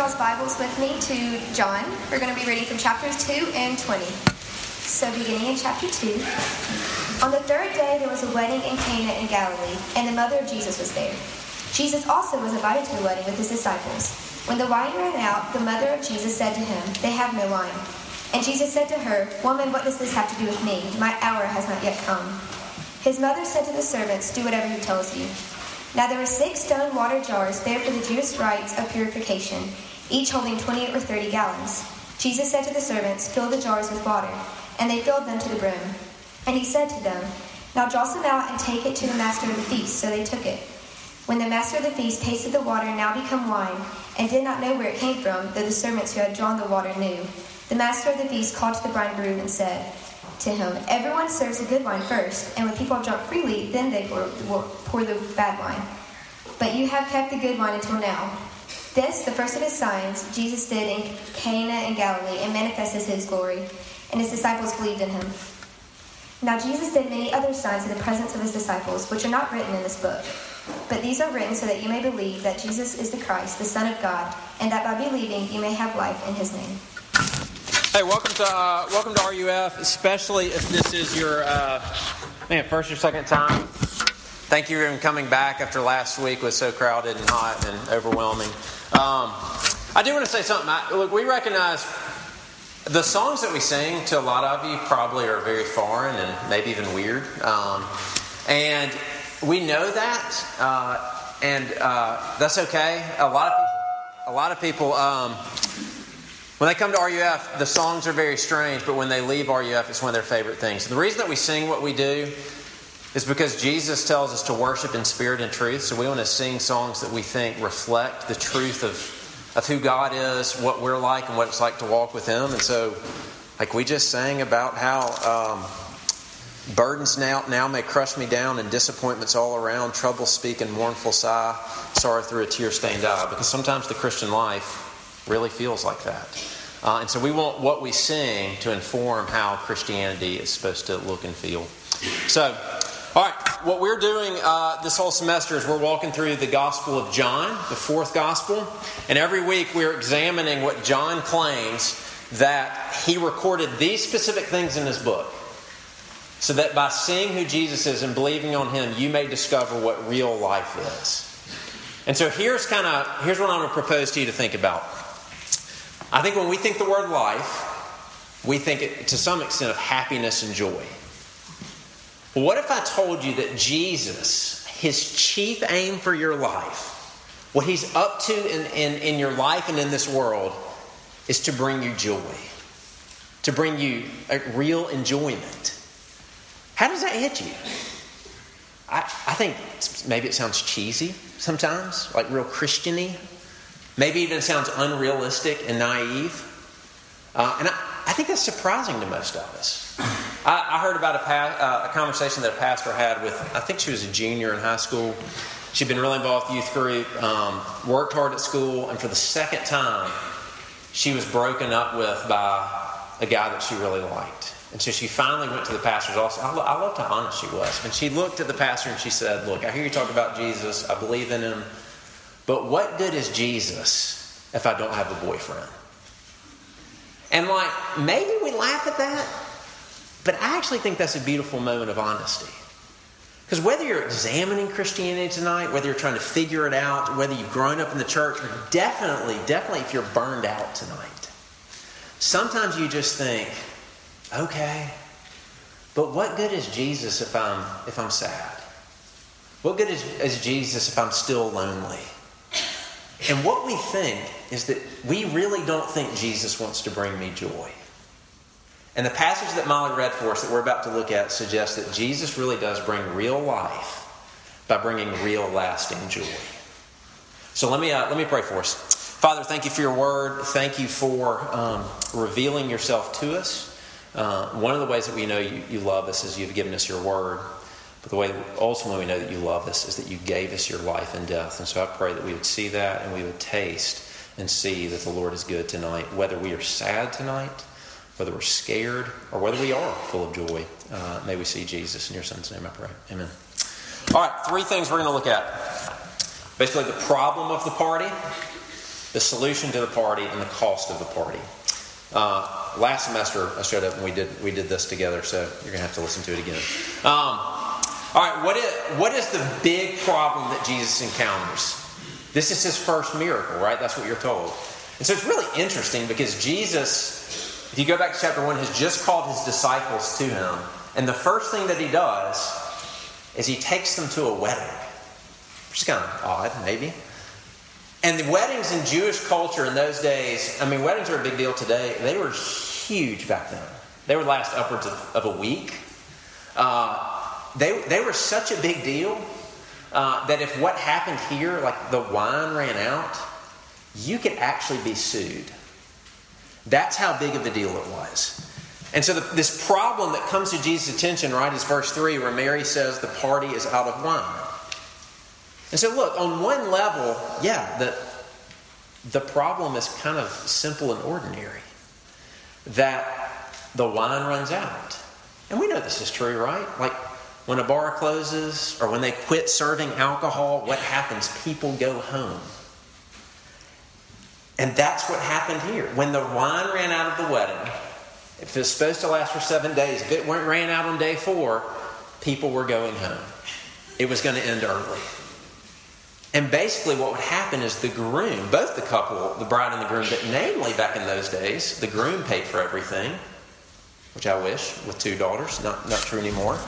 y'all's Bibles with me to John. We're going to be reading from chapters 2 and 20. So, beginning in chapter 2. On the third day, there was a wedding in Cana in Galilee, and the mother of Jesus was there. Jesus also was invited to the wedding with his disciples. When the wine ran out, the mother of Jesus said to him, They have no wine. And Jesus said to her, Woman, what does this have to do with me? My hour has not yet come. His mother said to the servants, Do whatever he tells you. Now there were six stone water jars there for the Jewish rites of purification, each holding 20 or 30 gallons. Jesus said to the servants, Fill the jars with water. And they filled them to the brim. And he said to them, Now draw some out and take it to the master of the feast. So they took it. When the master of the feast tasted the water now become wine, and did not know where it came from, though the servants who had drawn the water knew, the master of the feast called to the bridegroom and said to him, Everyone serves the good wine first, and when people have drunk freely, then they pour, pour the bad wine. But you have kept the good wine until now. This, the first of his signs, Jesus did in Cana in Galilee, and manifested his glory, and his disciples believed in him. Now Jesus did many other signs in the presence of his disciples, which are not written in this book. But these are written so that you may believe that Jesus is the Christ, the Son of God, and that by believing you may have life in his name. Hey, welcome to uh, welcome to RUF, especially if this is your uh, man first or second time. Thank you for coming back after last week was so crowded and hot and overwhelming. Um, I do want to say something. I, look, we recognize the songs that we sing to a lot of you probably are very foreign and maybe even weird, um, and we know that, uh, and uh, that's okay. A lot of people, a lot of people. Um, when they come to RUF, the songs are very strange, but when they leave RUF, it's one of their favorite things. The reason that we sing what we do is because Jesus tells us to worship in spirit and truth. So we want to sing songs that we think reflect the truth of, of who God is, what we're like, and what it's like to walk with Him. And so, like we just sang about how um, burdens now, now may crush me down and disappointments all around, trouble speak and mournful sigh, sorrow through a tear stained eye. Because sometimes the Christian life really feels like that. Uh, and so we want what we sing to inform how Christianity is supposed to look and feel. So, all right, what we're doing uh, this whole semester is we're walking through the Gospel of John, the fourth Gospel, and every week we're examining what John claims that he recorded these specific things in his book. So that by seeing who Jesus is and believing on him, you may discover what real life is. And so here's kind of here's what I'm going to propose to you to think about. I think when we think the word life, we think it to some extent of happiness and joy. What if I told you that Jesus, his chief aim for your life, what he's up to in, in, in your life and in this world, is to bring you joy, to bring you a real enjoyment? How does that hit you? I, I think maybe it sounds cheesy sometimes, like real Christiany. Maybe even sounds unrealistic and naive. Uh, and I, I, think that's surprising to most of us. I, I heard about a, uh, a, conversation that a pastor had with, I think she was a junior in high school. She'd been really involved with youth group, um, worked hard at school, and for the second time, she was broken up with by a guy that she really liked. And so she finally went to the pastor's office. I, I loved how honest she was. And she looked at the pastor and she said, Look, I hear you talk about Jesus. I believe in him. But what good is Jesus if I don't have a boyfriend? And like, maybe we laugh at that, but I actually think that's a beautiful moment of honesty. Because whether you're examining Christianity tonight, whether you're trying to figure it out, whether you've grown up in the church, or definitely, definitely if you're burned out tonight, sometimes you just think, okay, but what good is Jesus if I'm if I'm sad? What good is, is Jesus if I'm still lonely? And what we think is that we really don't think Jesus wants to bring me joy. And the passage that Molly read for us that we're about to look at suggests that Jesus really does bring real life by bringing real lasting joy. So let me, uh, let me pray for us. Father, thank you for your word. Thank you for um, revealing yourself to us. Uh, one of the ways that we know you, you love us is you've given us your word. But the way ultimately we know that you love us is that you gave us your life and death. And so I pray that we would see that and we would taste and see that the Lord is good tonight, whether we are sad tonight, whether we're scared, or whether we are full of joy. Uh, may we see Jesus in your Son's name, I pray. Amen. All right, three things we're going to look at. Basically, the problem of the party, the solution to the party and the cost of the party. Uh, last semester, I showed up and we did we did this together, so you're gonna have to listen to it again. Um, all right, what is what is the big problem that Jesus encounters? This is his first miracle, right? That's what you're told. And so it's really interesting because Jesus, if you go back to chapter one, has just called his disciples to him, and the first thing that he does is he takes them to a wedding, which is kind of odd, maybe. And the weddings in Jewish culture in those days, I mean, weddings are a big deal today. They were huge back then. They would last upwards of, of a week. Uh, they, they were such a big deal uh, that if what happened here, like the wine ran out, you could actually be sued. That's how big of a deal it was. And so the, this problem that comes to Jesus' attention, right, is verse 3, where Mary says the party is out of wine. And so, look, on one level, yeah, the, the problem is kind of simple and ordinary that the wine runs out. And we know this is true, right? Like when a bar closes or when they quit serving alcohol, what happens? People go home. And that's what happened here. When the wine ran out of the wedding, if it was supposed to last for seven days, if it went, ran out on day four, people were going home. It was going to end early. And basically, what would happen is the groom, both the couple, the bride and the groom, but namely back in those days, the groom paid for everything, which I wish with two daughters, not, not true anymore.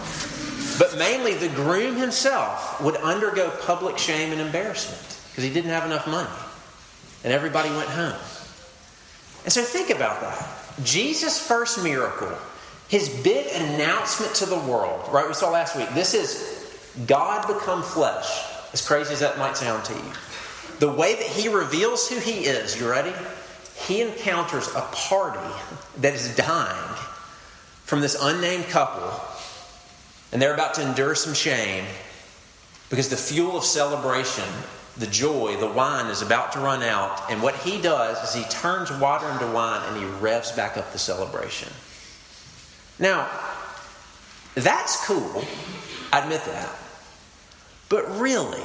But mainly, the groom himself would undergo public shame and embarrassment because he didn't have enough money. And everybody went home. And so, think about that. Jesus' first miracle, his big announcement to the world, right? We saw last week. This is God become flesh as crazy as that might sound to you. The way that he reveals who he is, you ready? He encounters a party that is dying from this unnamed couple, and they're about to endure some shame because the fuel of celebration, the joy, the wine is about to run out. And what he does is he turns water into wine and he revs back up the celebration. Now, that's cool. I admit that. But really,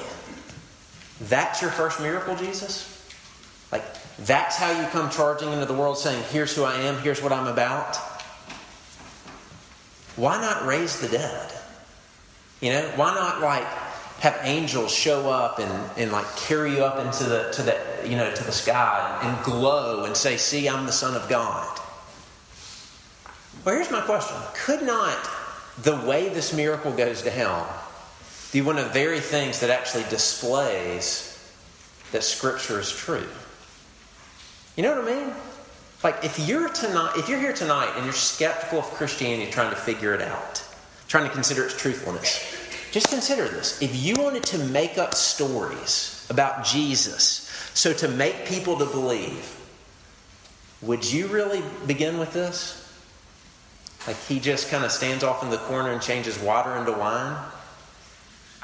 that's your first miracle, Jesus? Like, that's how you come charging into the world saying, Here's who I am, here's what I'm about? Why not raise the dead? You know, why not like have angels show up and, and like carry you up into the to the you know to the sky and glow and say, See, I'm the Son of God. Well, here's my question. Could not the way this miracle goes down be one of the very things that actually displays that Scripture is true. You know what I mean? Like if you're tonight, if you're here tonight and you're skeptical of Christianity, trying to figure it out, trying to consider its truthfulness, just consider this. If you wanted to make up stories about Jesus, so to make people to believe, would you really begin with this? Like he just kind of stands off in the corner and changes water into wine?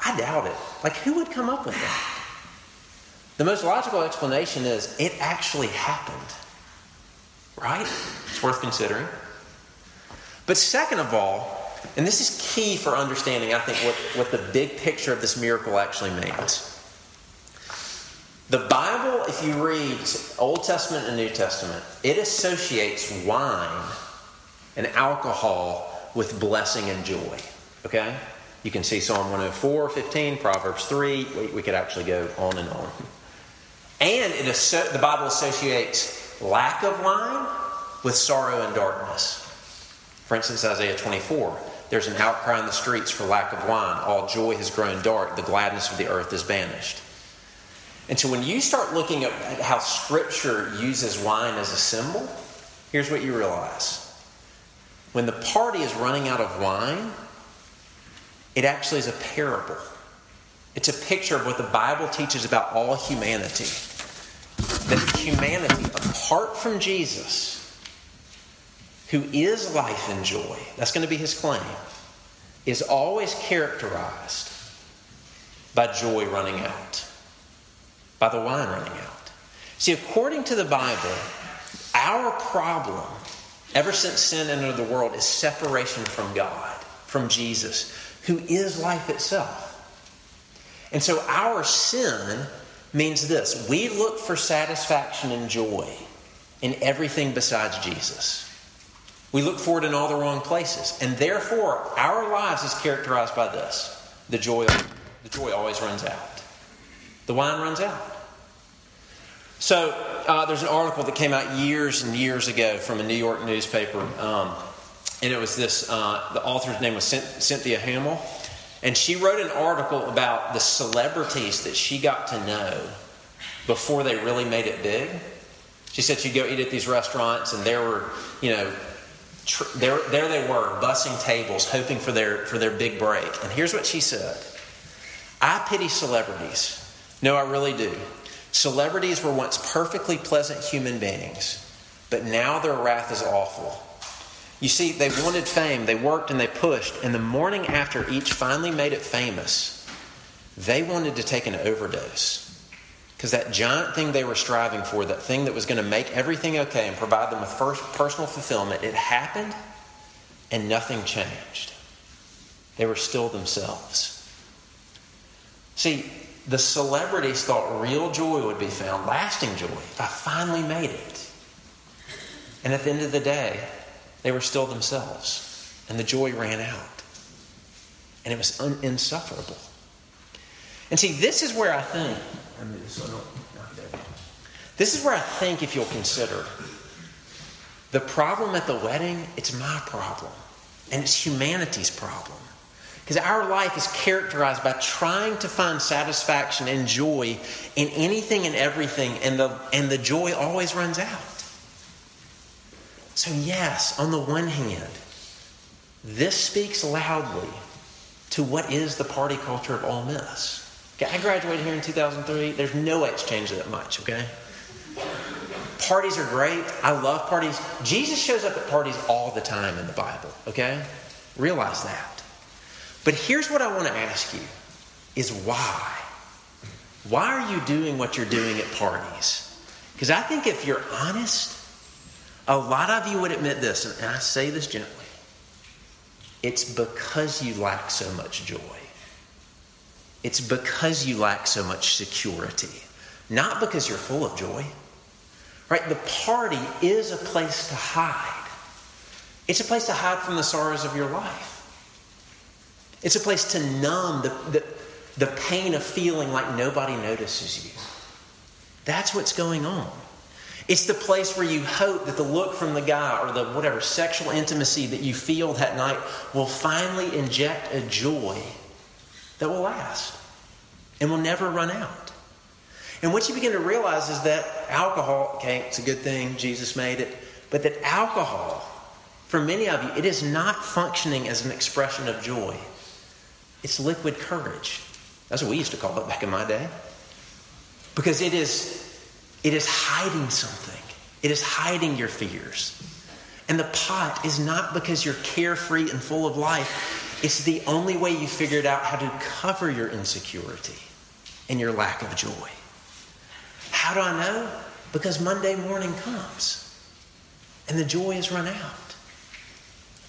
I doubt it. Like, who would come up with that? The most logical explanation is it actually happened. Right? It's worth considering. But second of all, and this is key for understanding, I think, what, what the big picture of this miracle actually means. The Bible, if you read Old Testament and New Testament, it associates wine and alcohol with blessing and joy. Okay? You can see Psalm 104, 15, Proverbs 3. We, we could actually go on and on. And it the Bible associates lack of wine with sorrow and darkness. For instance, Isaiah 24 there's an outcry in the streets for lack of wine. All joy has grown dark. The gladness of the earth is banished. And so when you start looking at how Scripture uses wine as a symbol, here's what you realize. When the party is running out of wine, it actually is a parable. It's a picture of what the Bible teaches about all humanity. That humanity, apart from Jesus, who is life and joy, that's going to be his claim, is always characterized by joy running out, by the wine running out. See, according to the Bible, our problem, ever since sin entered the world, is separation from God, from Jesus who is life itself. And so our sin means this we look for satisfaction and joy in everything besides Jesus. We look for it in all the wrong places. And therefore, our lives is characterized by this the joy, the joy always runs out. The wine runs out. So, uh, there's an article that came out years and years ago from a New York newspaper. Um, and it was this, uh, the author's name was Cynthia Heimel. And she wrote an article about the celebrities that she got to know before they really made it big. She said she'd go eat at these restaurants, and there were, you know, tr- there, there they were, bussing tables, hoping for their, for their big break. And here's what she said I pity celebrities. No, I really do. Celebrities were once perfectly pleasant human beings, but now their wrath is awful. You see, they wanted fame, they worked and they pushed, and the morning after each finally made it famous, they wanted to take an overdose. Because that giant thing they were striving for, that thing that was going to make everything okay and provide them with first personal fulfillment, it happened and nothing changed. They were still themselves. See, the celebrities thought real joy would be found, lasting joy, if I finally made it. And at the end of the day, they were still themselves, and the joy ran out. And it was un- insufferable. And see, this is where I think this is where I think, if you'll consider, the problem at the wedding, it's my problem. And it's humanity's problem. Because our life is characterized by trying to find satisfaction and joy in anything and everything, and the, and the joy always runs out. So, yes, on the one hand, this speaks loudly to what is the party culture of Ole Miss. Okay, I graduated here in 2003. There's no way it's changed that much, okay? Parties are great. I love parties. Jesus shows up at parties all the time in the Bible, okay? Realize that. But here's what I want to ask you is why? Why are you doing what you're doing at parties? Because I think if you're honest, a lot of you would admit this, and I say this gently. It's because you lack so much joy. It's because you lack so much security, not because you're full of joy. Right? The party is a place to hide. It's a place to hide from the sorrows of your life. It's a place to numb the, the, the pain of feeling like nobody notices you. That's what's going on. It's the place where you hope that the look from the guy or the whatever sexual intimacy that you feel that night will finally inject a joy that will last and will never run out. And what you begin to realize is that alcohol, okay, it's a good thing, Jesus made it, but that alcohol, for many of you, it is not functioning as an expression of joy. It's liquid courage. That's what we used to call it back in my day. Because it is, it is hiding something. It is hiding your fears. And the pot is not because you're carefree and full of life. It's the only way you figured out how to cover your insecurity and your lack of joy. How do I know? Because Monday morning comes and the joy has run out.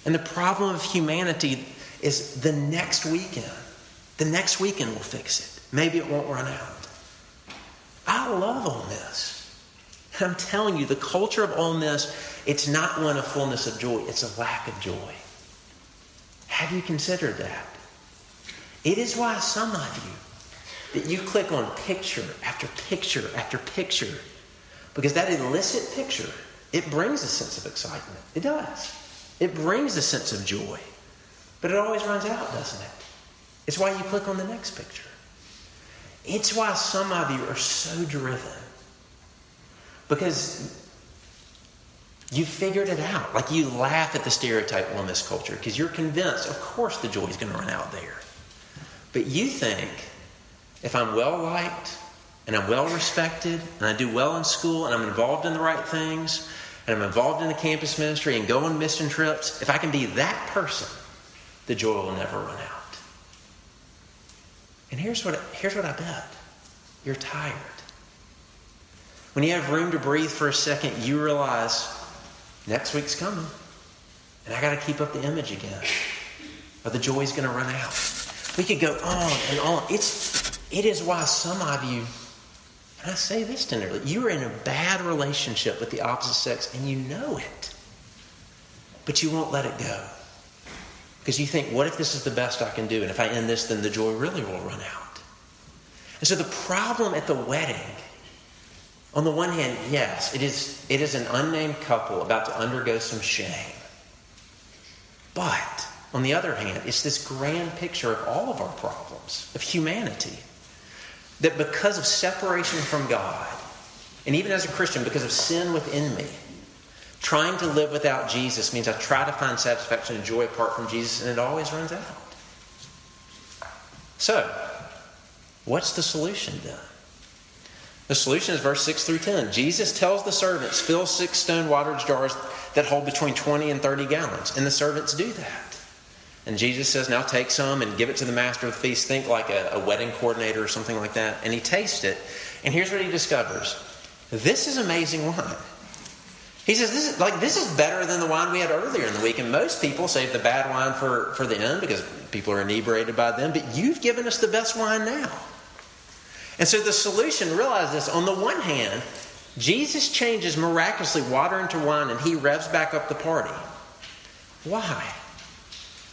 And the problem of humanity is the next weekend. The next weekend will fix it. Maybe it won't run out. I love Ole Miss. I'm telling you, the culture of Ole Miss, it's not one of fullness of joy, it's a lack of joy. Have you considered that? It is why some of you, that you click on picture after picture after picture, because that illicit picture, it brings a sense of excitement. It does. It brings a sense of joy. But it always runs out, doesn't it? It's why you click on the next picture. It's why some of you are so driven. Because you figured it out. Like you laugh at the stereotype on this culture because you're convinced, of course, the joy is going to run out there. But you think if I'm well liked and I'm well respected and I do well in school and I'm involved in the right things and I'm involved in the campus ministry and go on mission trips, if I can be that person, the joy will never run out. And here's what, here's what I bet you're tired. When you have room to breathe for a second, you realize Next week's coming. And I got to keep up the image again. Or the joy's going to run out. We could go on and on. It's, it is why some of you And I say this tenderly you are in a bad relationship with the opposite sex and you know it, but you won't let it go. Because you think, what if this is the best I can do? And if I end this, then the joy really will run out. And so the problem at the wedding, on the one hand, yes, it is, it is an unnamed couple about to undergo some shame. But on the other hand, it's this grand picture of all of our problems, of humanity. That because of separation from God, and even as a Christian, because of sin within me, trying to live without Jesus means I try to find satisfaction and joy apart from Jesus, and it always runs out. So, what's the solution then? The solution is verse 6 through 10. Jesus tells the servants, fill six stone water jars that hold between 20 and 30 gallons. And the servants do that. And Jesus says, Now take some and give it to the master of the feast. Think like a, a wedding coordinator or something like that. And he tastes it. And here's what he discovers this is amazing wine. He says, this is, like, this is better than the wine we had earlier in the week. And most people save the bad wine for, for the end because people are inebriated by them. But you've given us the best wine now. And so the solution, realize this, on the one hand, Jesus changes miraculously water into wine and he revs back up the party. Why?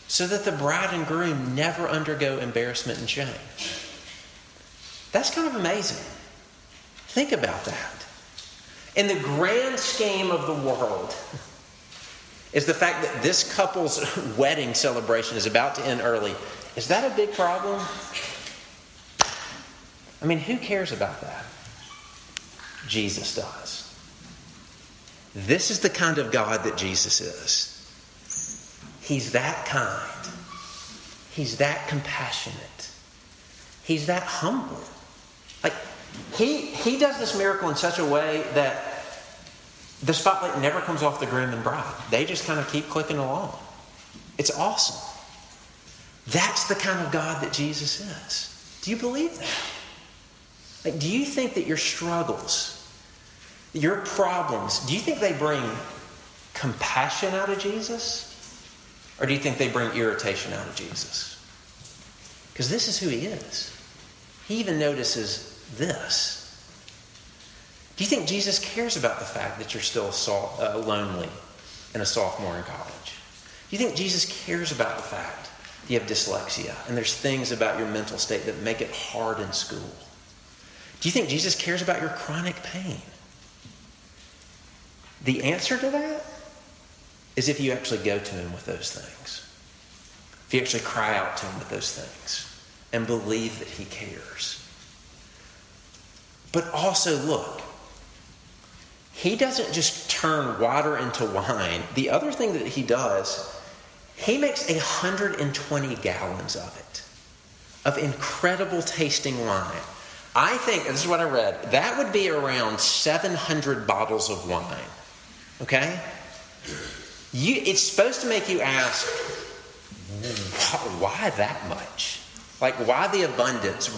So that the bride and groom never undergo embarrassment and shame. That's kind of amazing. Think about that. In the grand scheme of the world, is the fact that this couple's wedding celebration is about to end early. Is that a big problem? I mean, who cares about that? Jesus does. This is the kind of God that Jesus is. He's that kind. He's that compassionate. He's that humble. He, he does this miracle in such a way that the spotlight never comes off the groom and bride. They just kind of keep clicking along. It's awesome. That's the kind of God that Jesus is. Do you believe that? Like, do you think that your struggles, your problems, do you think they bring compassion out of Jesus? Or do you think they bring irritation out of Jesus? Because this is who he is. He even notices this. Do you think Jesus cares about the fact that you're still uh, lonely and a sophomore in college? Do you think Jesus cares about the fact that you have dyslexia and there's things about your mental state that make it hard in school? Do you think Jesus cares about your chronic pain? The answer to that is if you actually go to Him with those things. If you actually cry out to Him with those things and believe that He cares. But also, look, He doesn't just turn water into wine. The other thing that He does, He makes 120 gallons of it, of incredible tasting wine. I think, this is what I read, that would be around 700 bottles of wine. Okay? You, it's supposed to make you ask, why that much? Like, why the abundance?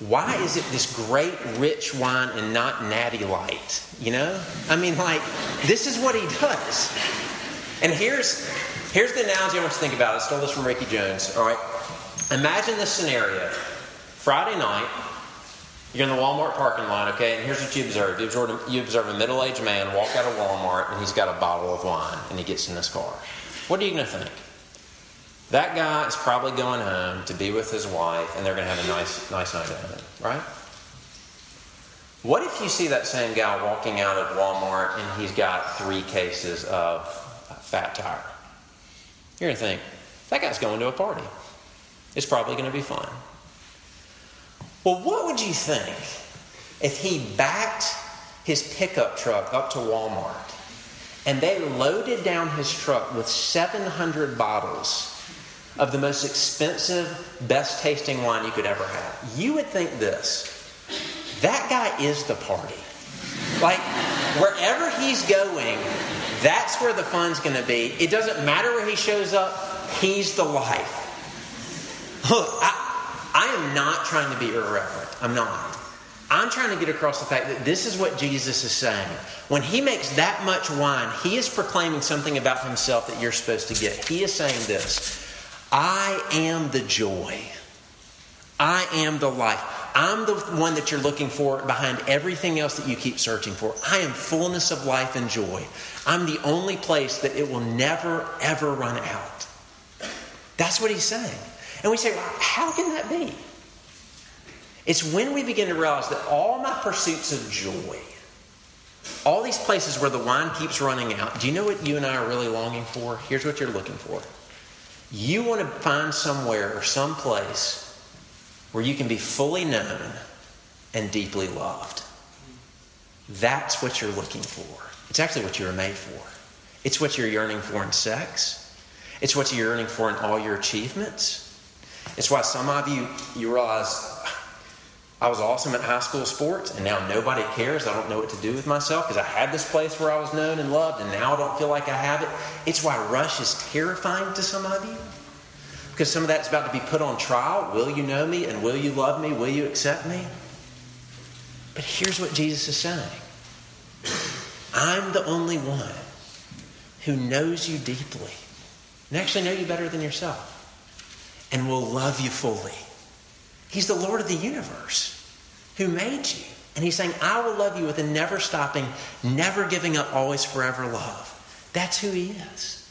Why is it this great, rich wine and not natty light? You know? I mean, like, this is what he does. And here's, here's the analogy I want you to think about. I stole this from Ricky Jones. All right? Imagine this scenario Friday night, you're in the Walmart parking lot, okay, and here's what you observe. You observe, you observe a middle aged man walk out of Walmart and he's got a bottle of wine and he gets in his car. What are you to think? That guy is probably going home to be with his wife and they're going to have a nice, nice night home, right? What if you see that same guy walking out of Walmart and he's got three cases of fat tire? You're going to think, that guy's going to a party. It's probably going to be fun. Well, what would you think if he backed his pickup truck up to Walmart and they loaded down his truck with 700 bottles of the most expensive, best tasting wine you could ever have? You would think this that guy is the party. Like, wherever he's going, that's where the fun's going to be. It doesn't matter where he shows up, he's the life. Look, I, I am not trying to be irreverent. I'm not. I'm trying to get across the fact that this is what Jesus is saying. When he makes that much wine, he is proclaiming something about himself that you're supposed to get. He is saying this I am the joy, I am the life. I'm the one that you're looking for behind everything else that you keep searching for. I am fullness of life and joy. I'm the only place that it will never, ever run out. That's what he's saying. And we say, how can that be? It's when we begin to realize that all my pursuits of joy, all these places where the wine keeps running out, do you know what you and I are really longing for? Here's what you're looking for. You want to find somewhere or some place where you can be fully known and deeply loved. That's what you're looking for. It's actually what you were made for. It's what you're yearning for in sex. It's what you're yearning for in all your achievements. It's why some of you, you realize, I was awesome at high school sports, and now nobody cares. I don't know what to do with myself because I had this place where I was known and loved, and now I don't feel like I have it. It's why Rush is terrifying to some of you because some of that's about to be put on trial. Will you know me and will you love me? Will you accept me? But here's what Jesus is saying I'm the only one who knows you deeply and actually know you better than yourself and will love you fully. He's the Lord of the universe who made you. And he's saying, I will love you with a never stopping, never giving up, always forever love. That's who he is.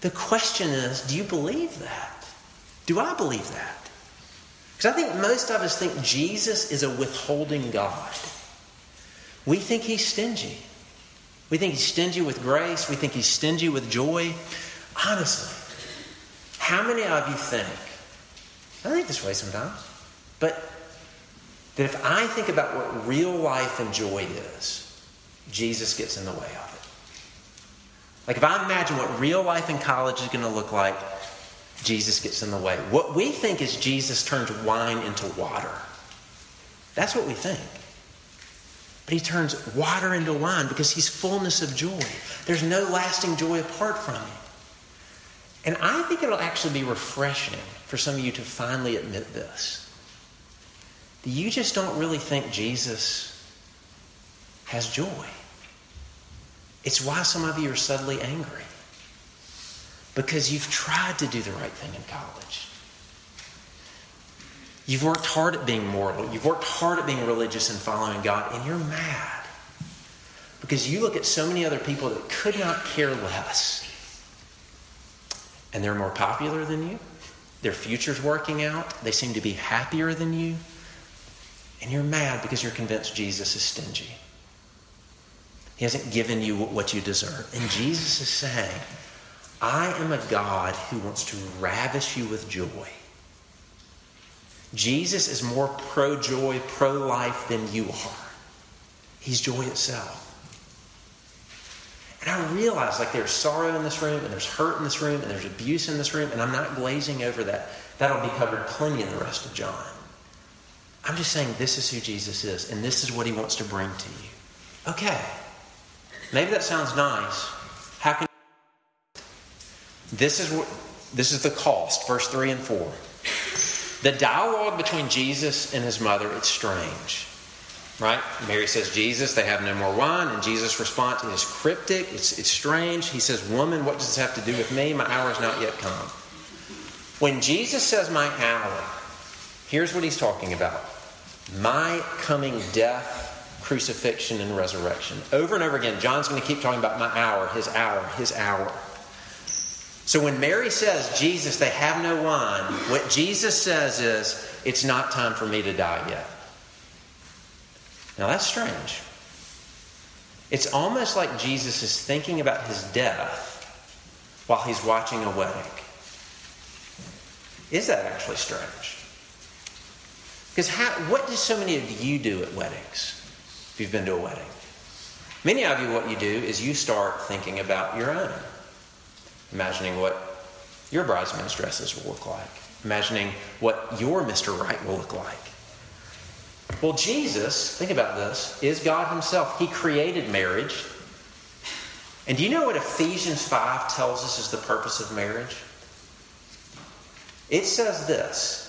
The question is, do you believe that? Do I believe that? Because I think most of us think Jesus is a withholding God. We think he's stingy. We think he's stingy with grace. We think he's stingy with joy. Honestly, how many of you think, I think this way sometimes, but that if I think about what real life and joy is, Jesus gets in the way of it? Like if I imagine what real life in college is going to look like, Jesus gets in the way. What we think is Jesus turns wine into water. That's what we think. But he turns water into wine because he's fullness of joy. There's no lasting joy apart from him. And I think it'll actually be refreshing for some of you to finally admit this. That you just don't really think Jesus has joy. It's why some of you are suddenly angry. Because you've tried to do the right thing in college. You've worked hard at being moral. You've worked hard at being religious and following God, and you're mad. Because you look at so many other people that could not care less and they're more popular than you. Their future's working out. They seem to be happier than you. And you're mad because you're convinced Jesus is stingy. He hasn't given you what you deserve. And Jesus is saying, I am a God who wants to ravish you with joy. Jesus is more pro joy, pro life than you are. He's joy itself. And I realize like there's sorrow in this room, and there's hurt in this room, and there's abuse in this room, and I'm not glazing over that. That'll be covered plenty in the rest of John. I'm just saying this is who Jesus is, and this is what he wants to bring to you. Okay. Maybe that sounds nice. How can this is what this is the cost, verse 3 and 4. The dialogue between Jesus and his mother, it's strange. Right? Mary says, Jesus, they have no more wine. And Jesus' response is cryptic, it's, it's strange. He says, Woman, what does this have to do with me? My hour has not yet come. When Jesus says, My hour, here's what he's talking about my coming death, crucifixion, and resurrection. Over and over again, John's going to keep talking about my hour, his hour, his hour. So when Mary says, Jesus, they have no wine, what Jesus says is, It's not time for me to die yet. Now that's strange. It's almost like Jesus is thinking about his death while he's watching a wedding. Is that actually strange? Because how, what do so many of you do at weddings if you've been to a wedding? Many of you, what you do is you start thinking about your own, imagining what your bridesmaids' dresses will look like, imagining what your Mr. Right will look like. Well, Jesus, think about this, is God Himself. He created marriage. And do you know what Ephesians 5 tells us is the purpose of marriage? It says this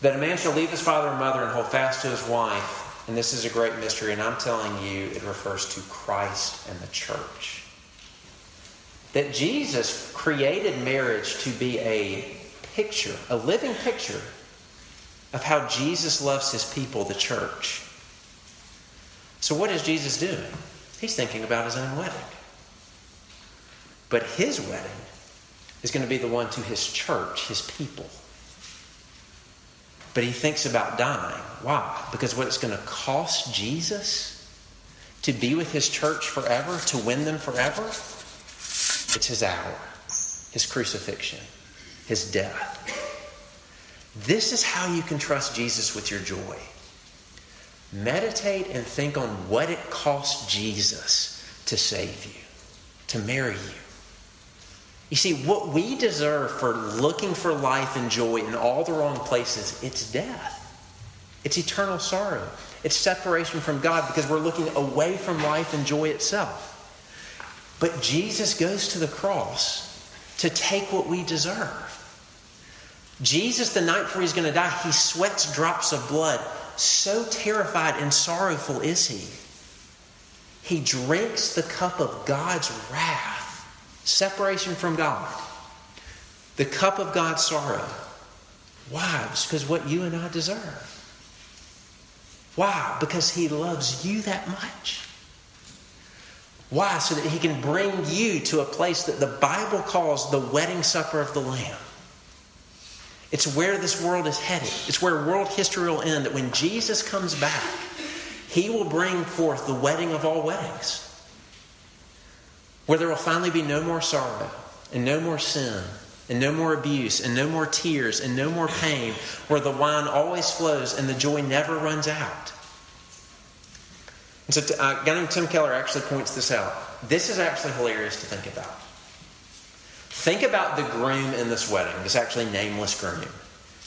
that a man shall leave his father and mother and hold fast to his wife. And this is a great mystery, and I'm telling you, it refers to Christ and the church. That Jesus created marriage to be a picture, a living picture of how Jesus loves his people, the church. So, what is Jesus doing? He's thinking about his own wedding. But his wedding is going to be the one to his church, his people. But he thinks about dying. Why? Because what it's going to cost Jesus to be with his church forever, to win them forever, it's his hour, his crucifixion, his death. This is how you can trust Jesus with your joy. Meditate and think on what it cost Jesus to save you, to marry you. You see, what we deserve for looking for life and joy in all the wrong places, it's death. It's eternal sorrow. It's separation from God because we're looking away from life and joy itself. But Jesus goes to the cross to take what we deserve. Jesus, the night before he's going to die, he sweats drops of blood. So terrified and sorrowful is he. He drinks the cup of God's wrath, separation from God, the cup of God's sorrow. Why? Because what you and I deserve. Why? Because he loves you that much. Why? So that he can bring you to a place that the Bible calls the wedding supper of the Lamb. It's where this world is headed. It's where world history will end. That when Jesus comes back, he will bring forth the wedding of all weddings. Where there will finally be no more sorrow and no more sin and no more abuse and no more tears and no more pain. Where the wine always flows and the joy never runs out. And so, uh, a guy named Tim Keller actually points this out. This is actually hilarious to think about. Think about the groom in this wedding, this actually nameless groom.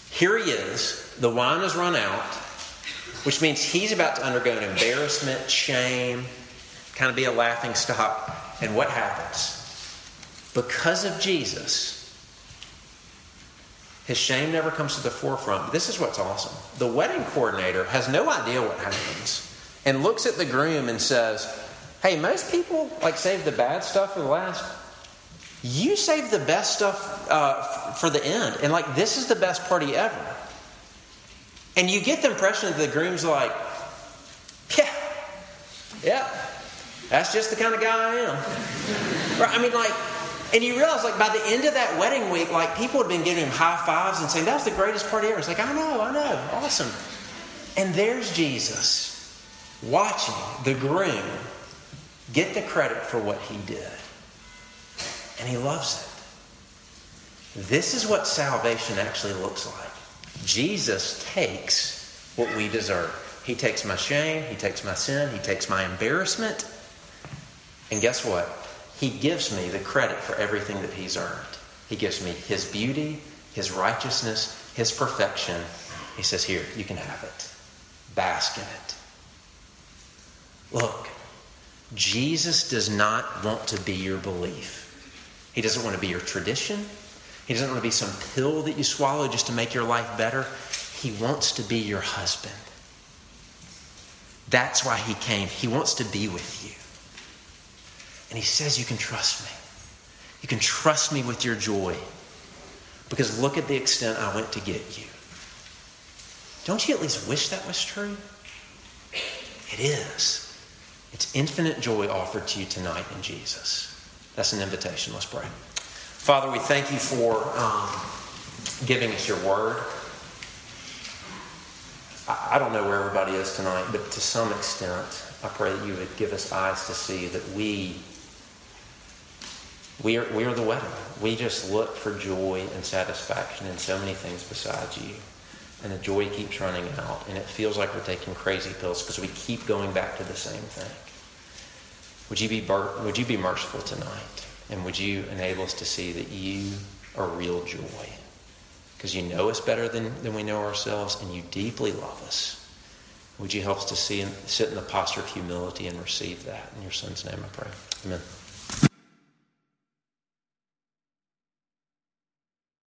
Here he is, the wine has run out, which means he's about to undergo an embarrassment, shame, kind of be a laughing stock. And what happens? Because of Jesus, his shame never comes to the forefront. This is what's awesome. The wedding coordinator has no idea what happens and looks at the groom and says, Hey, most people like save the bad stuff for the last you save the best stuff uh, for the end. And like, this is the best party ever. And you get the impression that the groom's like, yeah, yeah, that's just the kind of guy I am. Right? I mean, like, and you realize, like, by the end of that wedding week, like, people had been giving him high fives and saying, that was the greatest party ever. It's like, I know, I know, awesome. And there's Jesus watching the groom get the credit for what he did and he loves it. This is what salvation actually looks like. Jesus takes what we deserve. He takes my shame, he takes my sin, he takes my embarrassment. And guess what? He gives me the credit for everything that he's earned. He gives me his beauty, his righteousness, his perfection. He says, Here, you can have it. Bask in it. Look, Jesus does not want to be your belief. He doesn't want to be your tradition. He doesn't want to be some pill that you swallow just to make your life better. He wants to be your husband. That's why he came. He wants to be with you. And he says, You can trust me. You can trust me with your joy. Because look at the extent I went to get you. Don't you at least wish that was true? It is. It's infinite joy offered to you tonight in Jesus. That's an invitation. Let's pray. Father, we thank you for um, giving us your word. I, I don't know where everybody is tonight, but to some extent, I pray that you would give us eyes to see that we we are, we are the wedding. We just look for joy and satisfaction in so many things besides you. And the joy keeps running out. And it feels like we're taking crazy pills because we keep going back to the same thing. Would you, be, would you be merciful tonight? And would you enable us to see that you are real joy? Because you know us better than, than we know ourselves, and you deeply love us. Would you help us to see and sit in the posture of humility and receive that? In your son's name I pray. Amen.